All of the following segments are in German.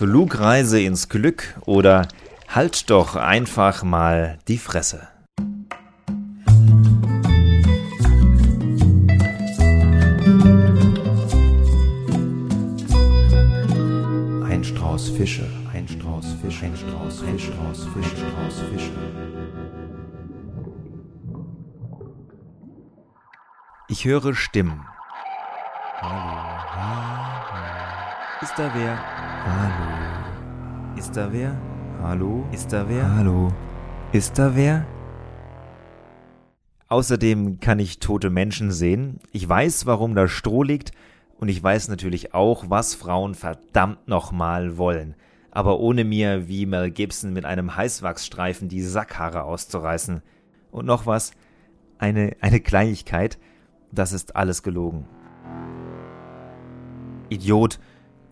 Flugreise ins Glück oder halt doch einfach mal die Fresse. Ein Strauß Fische, ein Strauß Fische, ein Strauß, ein Strauß Fische, Strauß Fische. Ich höre Stimmen. Hallo, hallo. Ist da wer? Hallo. Ist da wer? Hallo? Ist da wer? Hallo. Ist da wer? Außerdem kann ich tote Menschen sehen. Ich weiß, warum da Stroh liegt. Und ich weiß natürlich auch, was Frauen verdammt nochmal wollen. Aber ohne mir wie Mel Gibson mit einem Heißwachsstreifen die Sackhaare auszureißen. Und noch was. Eine, eine Kleinigkeit. Das ist alles gelogen. Idiot.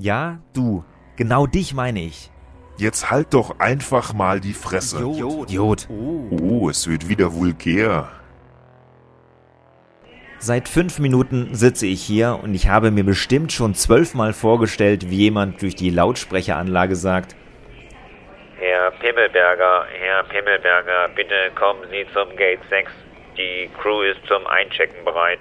Ja, du. Genau dich meine ich. Jetzt halt doch einfach mal die Fresse. Idiot. Idiot. Oh, es wird wieder vulgär. Seit fünf Minuten sitze ich hier und ich habe mir bestimmt schon zwölfmal vorgestellt, wie jemand durch die Lautsprecheranlage sagt, Herr Pimmelberger, Herr Pimmelberger, bitte kommen Sie zum Gate 6. Die Crew ist zum Einchecken bereit.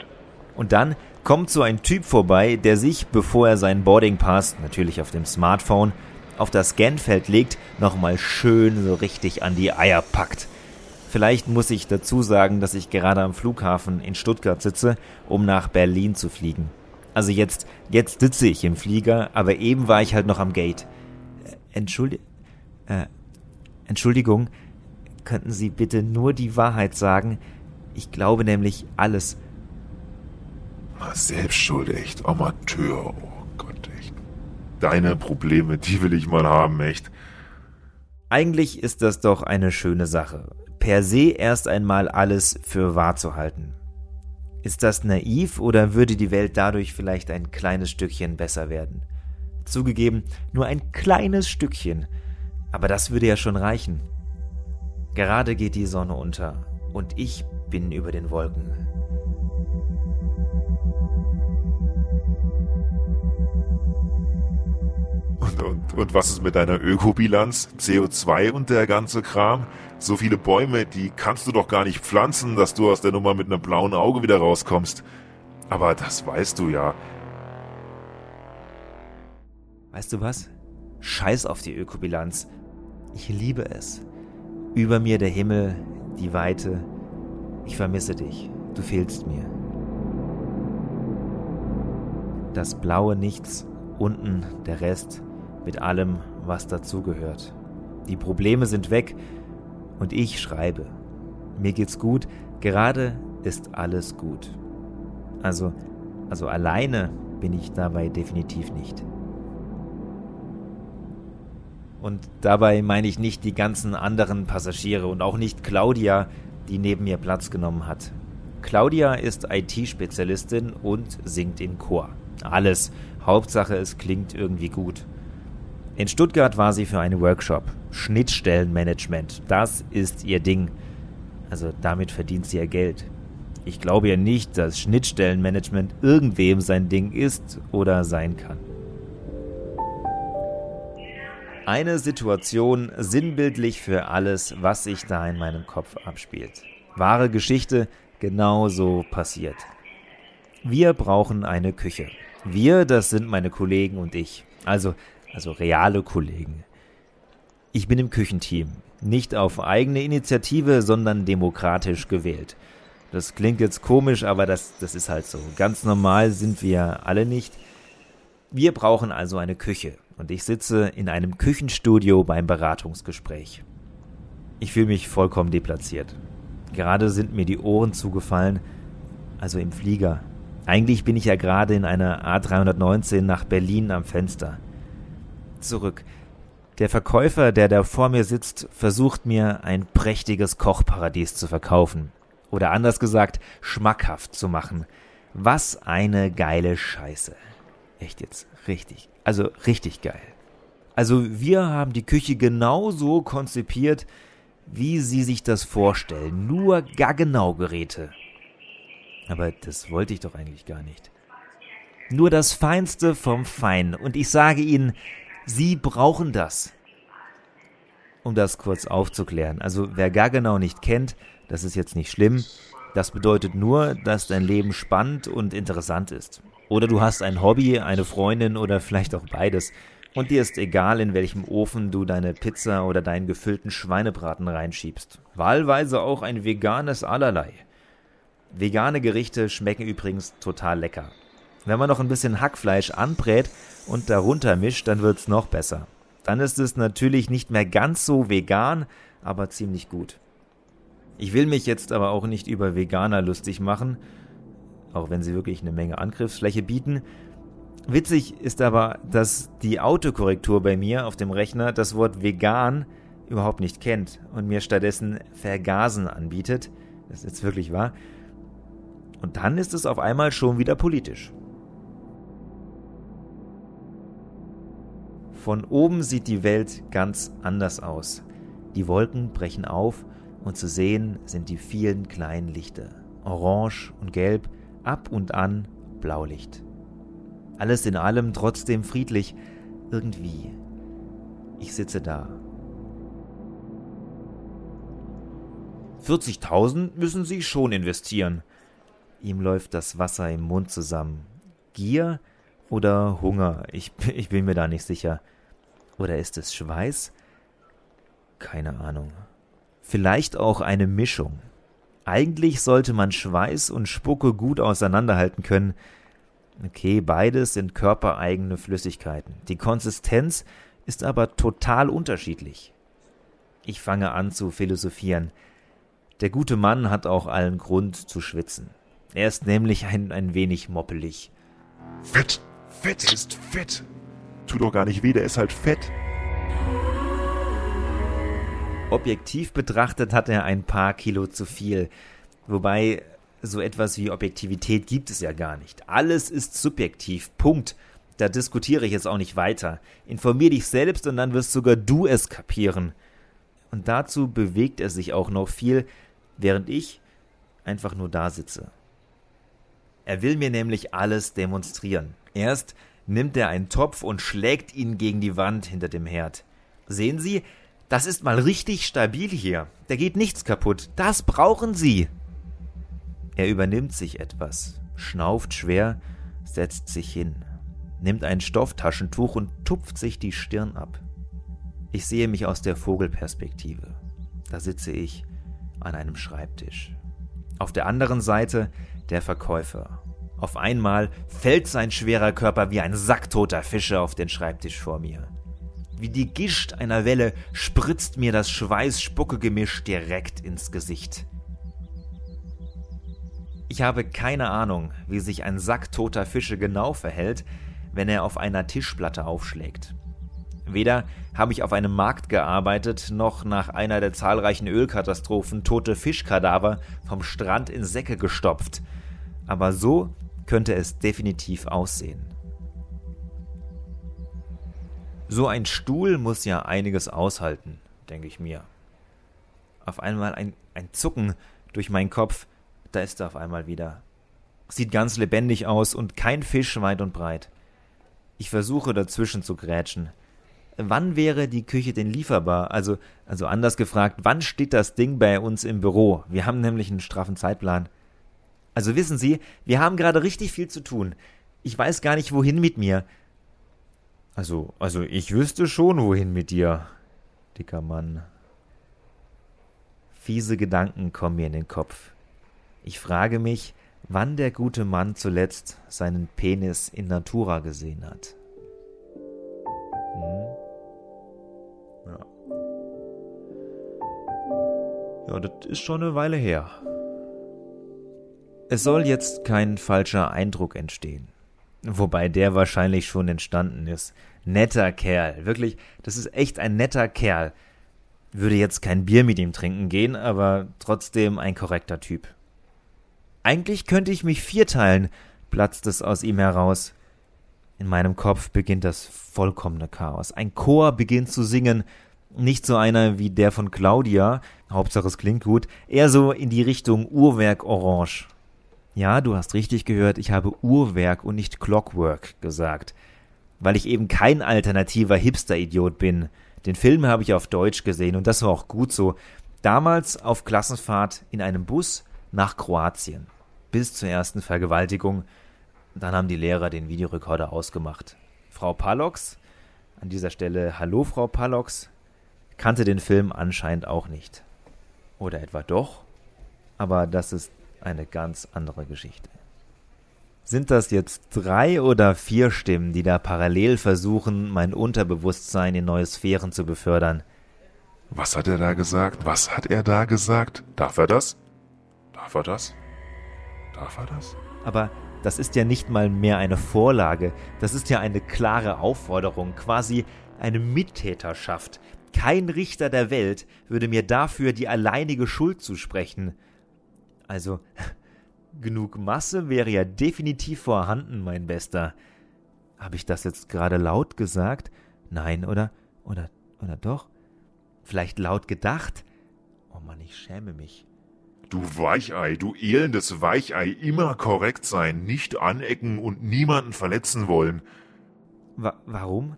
Und dann kommt so ein Typ vorbei, der sich, bevor er seinen Boarding Pass, natürlich auf dem Smartphone, auf das Scanfeld legt, nochmal schön so richtig an die Eier packt. Vielleicht muss ich dazu sagen, dass ich gerade am Flughafen in Stuttgart sitze, um nach Berlin zu fliegen. Also jetzt, jetzt sitze ich im Flieger, aber eben war ich halt noch am Gate. Äh, Entschuldi äh, Entschuldigung, könnten Sie bitte nur die Wahrheit sagen? Ich glaube nämlich alles. Na, selbstschuld, echt. Amateur. Oh Gott, echt. Deine Probleme, die will ich mal haben, echt. Eigentlich ist das doch eine schöne Sache. Per se erst einmal alles für wahr zu halten. Ist das naiv oder würde die Welt dadurch vielleicht ein kleines Stückchen besser werden? Zugegeben, nur ein kleines Stückchen. Aber das würde ja schon reichen. Gerade geht die Sonne unter und ich bin über den Wolken. Und, was ist mit deiner Ökobilanz? CO2 und der ganze Kram? So viele Bäume, die kannst du doch gar nicht pflanzen, dass du aus der Nummer mit einem blauen Auge wieder rauskommst. Aber das weißt du ja. Weißt du was? Scheiß auf die Ökobilanz. Ich liebe es. Über mir der Himmel, die Weite. Ich vermisse dich. Du fehlst mir. Das blaue Nichts, unten der Rest, mit allem, was dazugehört. Die Probleme sind weg und ich schreibe. Mir geht's gut, gerade ist alles gut. Also, also alleine bin ich dabei definitiv nicht. Und dabei meine ich nicht die ganzen anderen Passagiere und auch nicht Claudia, die neben mir Platz genommen hat. Claudia ist IT-Spezialistin und singt in Chor. Alles. Hauptsache, es klingt irgendwie gut. In Stuttgart war sie für einen Workshop. Schnittstellenmanagement. Das ist ihr Ding. Also damit verdient sie ihr Geld. Ich glaube ja nicht, dass Schnittstellenmanagement irgendwem sein Ding ist oder sein kann. Eine Situation sinnbildlich für alles, was sich da in meinem Kopf abspielt. Wahre Geschichte, genau so passiert. Wir brauchen eine Küche. Wir, das sind meine Kollegen und ich. Also, also reale Kollegen. Ich bin im Küchenteam. Nicht auf eigene Initiative, sondern demokratisch gewählt. Das klingt jetzt komisch, aber das, das ist halt so. Ganz normal sind wir alle nicht. Wir brauchen also eine Küche. Und ich sitze in einem Küchenstudio beim Beratungsgespräch. Ich fühle mich vollkommen deplatziert. Gerade sind mir die Ohren zugefallen, also im Flieger. Eigentlich bin ich ja gerade in einer A319 nach Berlin am Fenster. Zurück. Der Verkäufer, der da vor mir sitzt, versucht mir ein prächtiges Kochparadies zu verkaufen. Oder anders gesagt, schmackhaft zu machen. Was eine geile Scheiße. Echt jetzt, richtig. Also richtig geil. Also wir haben die Küche genau so konzipiert, wie Sie sich das vorstellen. Nur gar genau Geräte. Aber das wollte ich doch eigentlich gar nicht. Nur das Feinste vom Feinen. Und ich sage Ihnen, Sie brauchen das. Um das kurz aufzuklären. Also wer Gaggenau nicht kennt, das ist jetzt nicht schlimm. Das bedeutet nur, dass dein Leben spannend und interessant ist. Oder du hast ein Hobby, eine Freundin oder vielleicht auch beides. Und dir ist egal, in welchem Ofen du deine Pizza oder deinen gefüllten Schweinebraten reinschiebst. Wahlweise auch ein veganes Allerlei. Vegane Gerichte schmecken übrigens total lecker. Wenn man noch ein bisschen Hackfleisch anbrät und darunter mischt, dann wird's noch besser. Dann ist es natürlich nicht mehr ganz so vegan, aber ziemlich gut. Ich will mich jetzt aber auch nicht über Veganer lustig machen, auch wenn sie wirklich eine Menge Angriffsfläche bieten. Witzig ist aber, dass die Autokorrektur bei mir auf dem Rechner das Wort vegan überhaupt nicht kennt und mir stattdessen vergasen anbietet. Das ist jetzt wirklich wahr. Und dann ist es auf einmal schon wieder politisch. Von oben sieht die Welt ganz anders aus. Die Wolken brechen auf und zu sehen sind die vielen kleinen Lichter. Orange und Gelb, ab und an Blaulicht. Alles in allem trotzdem friedlich, irgendwie. Ich sitze da. 40.000 müssen Sie schon investieren. Ihm läuft das Wasser im Mund zusammen. Gier oder Hunger? Ich, ich bin mir da nicht sicher. Oder ist es Schweiß? Keine Ahnung. Vielleicht auch eine Mischung. Eigentlich sollte man Schweiß und Spucke gut auseinanderhalten können. Okay, beides sind körpereigene Flüssigkeiten. Die Konsistenz ist aber total unterschiedlich. Ich fange an zu philosophieren. Der gute Mann hat auch allen Grund zu schwitzen. Er ist nämlich ein, ein wenig moppelig. Fett, Fett ist Fett. Tut doch gar nicht weh, der ist halt fett. Objektiv betrachtet hat er ein paar Kilo zu viel. Wobei so etwas wie Objektivität gibt es ja gar nicht. Alles ist subjektiv. Punkt. Da diskutiere ich jetzt auch nicht weiter. Informier dich selbst und dann wirst sogar du es kapieren. Und dazu bewegt er sich auch noch viel, während ich einfach nur da sitze. Er will mir nämlich alles demonstrieren. Erst nimmt er einen Topf und schlägt ihn gegen die Wand hinter dem Herd. Sehen Sie, das ist mal richtig stabil hier. Da geht nichts kaputt. Das brauchen Sie. Er übernimmt sich etwas, schnauft schwer, setzt sich hin, nimmt ein Stofftaschentuch und tupft sich die Stirn ab. Ich sehe mich aus der Vogelperspektive. Da sitze ich an einem Schreibtisch. Auf der anderen Seite der Verkäufer. Auf einmal fällt sein schwerer Körper wie ein Sack toter Fische auf den Schreibtisch vor mir. Wie die Gischt einer Welle spritzt mir das Schweiß-Spucke-Gemisch direkt ins Gesicht. Ich habe keine Ahnung, wie sich ein Sack toter Fische genau verhält, wenn er auf einer Tischplatte aufschlägt. Weder habe ich auf einem Markt gearbeitet, noch nach einer der zahlreichen Ölkatastrophen tote Fischkadaver vom Strand in Säcke gestopft. Aber so könnte es definitiv aussehen. So ein Stuhl muss ja einiges aushalten, denke ich mir. Auf einmal ein, ein Zucken durch meinen Kopf, da ist er auf einmal wieder. Sieht ganz lebendig aus und kein Fisch weit und breit. Ich versuche dazwischen zu grätschen. Wann wäre die Küche denn lieferbar? Also, also anders gefragt, wann steht das Ding bei uns im Büro? Wir haben nämlich einen straffen Zeitplan. Also wissen Sie, wir haben gerade richtig viel zu tun. Ich weiß gar nicht, wohin mit mir. Also, also ich wüsste schon, wohin mit dir, dicker Mann. Fiese Gedanken kommen mir in den Kopf. Ich frage mich, wann der gute Mann zuletzt seinen Penis in Natura gesehen hat. Hm? Ja. Ja, das ist schon eine Weile her. Es soll jetzt kein falscher Eindruck entstehen. Wobei der wahrscheinlich schon entstanden ist. Netter Kerl. Wirklich, das ist echt ein netter Kerl. Würde jetzt kein Bier mit ihm trinken gehen, aber trotzdem ein korrekter Typ. Eigentlich könnte ich mich vierteilen, platzt es aus ihm heraus. In meinem Kopf beginnt das vollkommene Chaos. Ein Chor beginnt zu singen, nicht so einer wie der von Claudia, Hauptsache es klingt gut, eher so in die Richtung Uhrwerk Orange. Ja, du hast richtig gehört, ich habe Uhrwerk und nicht Clockwork gesagt. weil ich eben kein alternativer Hipster-Idiot bin. Den Film habe ich auf Deutsch gesehen und das war auch gut so. Damals auf Klassenfahrt in einem Bus nach Kroatien. Bis zur ersten Vergewaltigung. Dann haben die Lehrer den Videorekorder ausgemacht. Frau Palox, an dieser Stelle Hallo Frau Palox, kannte den Film anscheinend auch nicht. Oder etwa doch? Aber das ist eine ganz andere Geschichte. Sind das jetzt drei oder vier Stimmen, die da parallel versuchen, mein Unterbewusstsein in neue Sphären zu befördern? Was hat er da gesagt? Was hat er da gesagt? Darf er das? Darf er das? Darf er das? Aber das ist ja nicht mal mehr eine Vorlage, das ist ja eine klare Aufforderung, quasi eine Mittäterschaft. Kein Richter der Welt würde mir dafür die alleinige Schuld zusprechen. Also, genug Masse wäre ja definitiv vorhanden, mein Bester. Habe ich das jetzt gerade laut gesagt? Nein, oder? Oder, oder doch? Vielleicht laut gedacht? Oh Mann, ich schäme mich. Du Weichei, du elendes Weichei, immer korrekt sein, nicht anecken und niemanden verletzen wollen. Wa warum?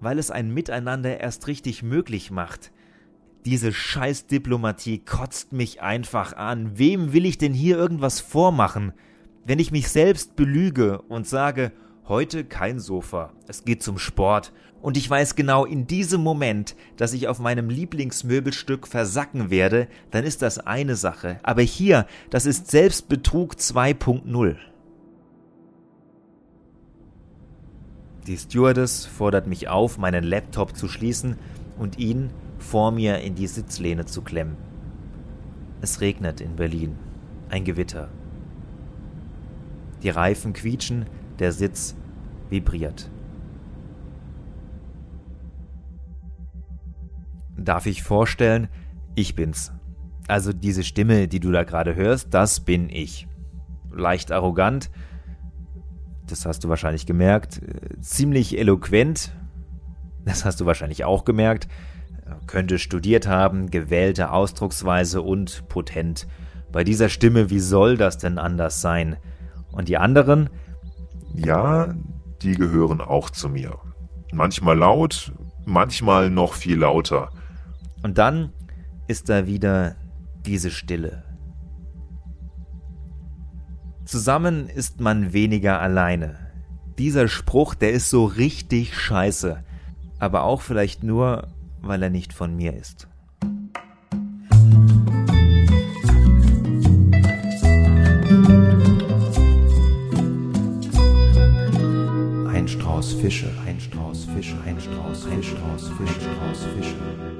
Weil es ein Miteinander erst richtig möglich macht. Diese Scheißdiplomatie kotzt mich einfach an. Wem will ich denn hier irgendwas vormachen? Wenn ich mich selbst belüge und sage, heute kein Sofa, es geht zum Sport, und ich weiß genau in diesem Moment, dass ich auf meinem Lieblingsmöbelstück versacken werde, dann ist das eine Sache. Aber hier, das ist Selbstbetrug 2.0. Die Stewardess fordert mich auf, meinen Laptop zu schließen und ihn vor mir in die Sitzlehne zu klemmen. Es regnet in Berlin. Ein Gewitter. Die Reifen quietschen, der Sitz vibriert. Darf ich vorstellen, ich bin's. Also diese Stimme, die du da gerade hörst, das bin ich. Leicht arrogant, das hast du wahrscheinlich gemerkt, ziemlich eloquent, das hast du wahrscheinlich auch gemerkt, könnte studiert haben, gewählte Ausdrucksweise und potent. Bei dieser Stimme, wie soll das denn anders sein? Und die anderen? Ja, die gehören auch zu mir. Manchmal laut, manchmal noch viel lauter. Und dann ist da wieder diese Stille. Zusammen ist man weniger alleine. Dieser Spruch, der ist so richtig scheiße. Aber auch vielleicht nur, weil er nicht von mir ist. Ein Strauß Fische, ein Strauß Fische, ein Strauß, ein Strauß Fische, Strauß Fische.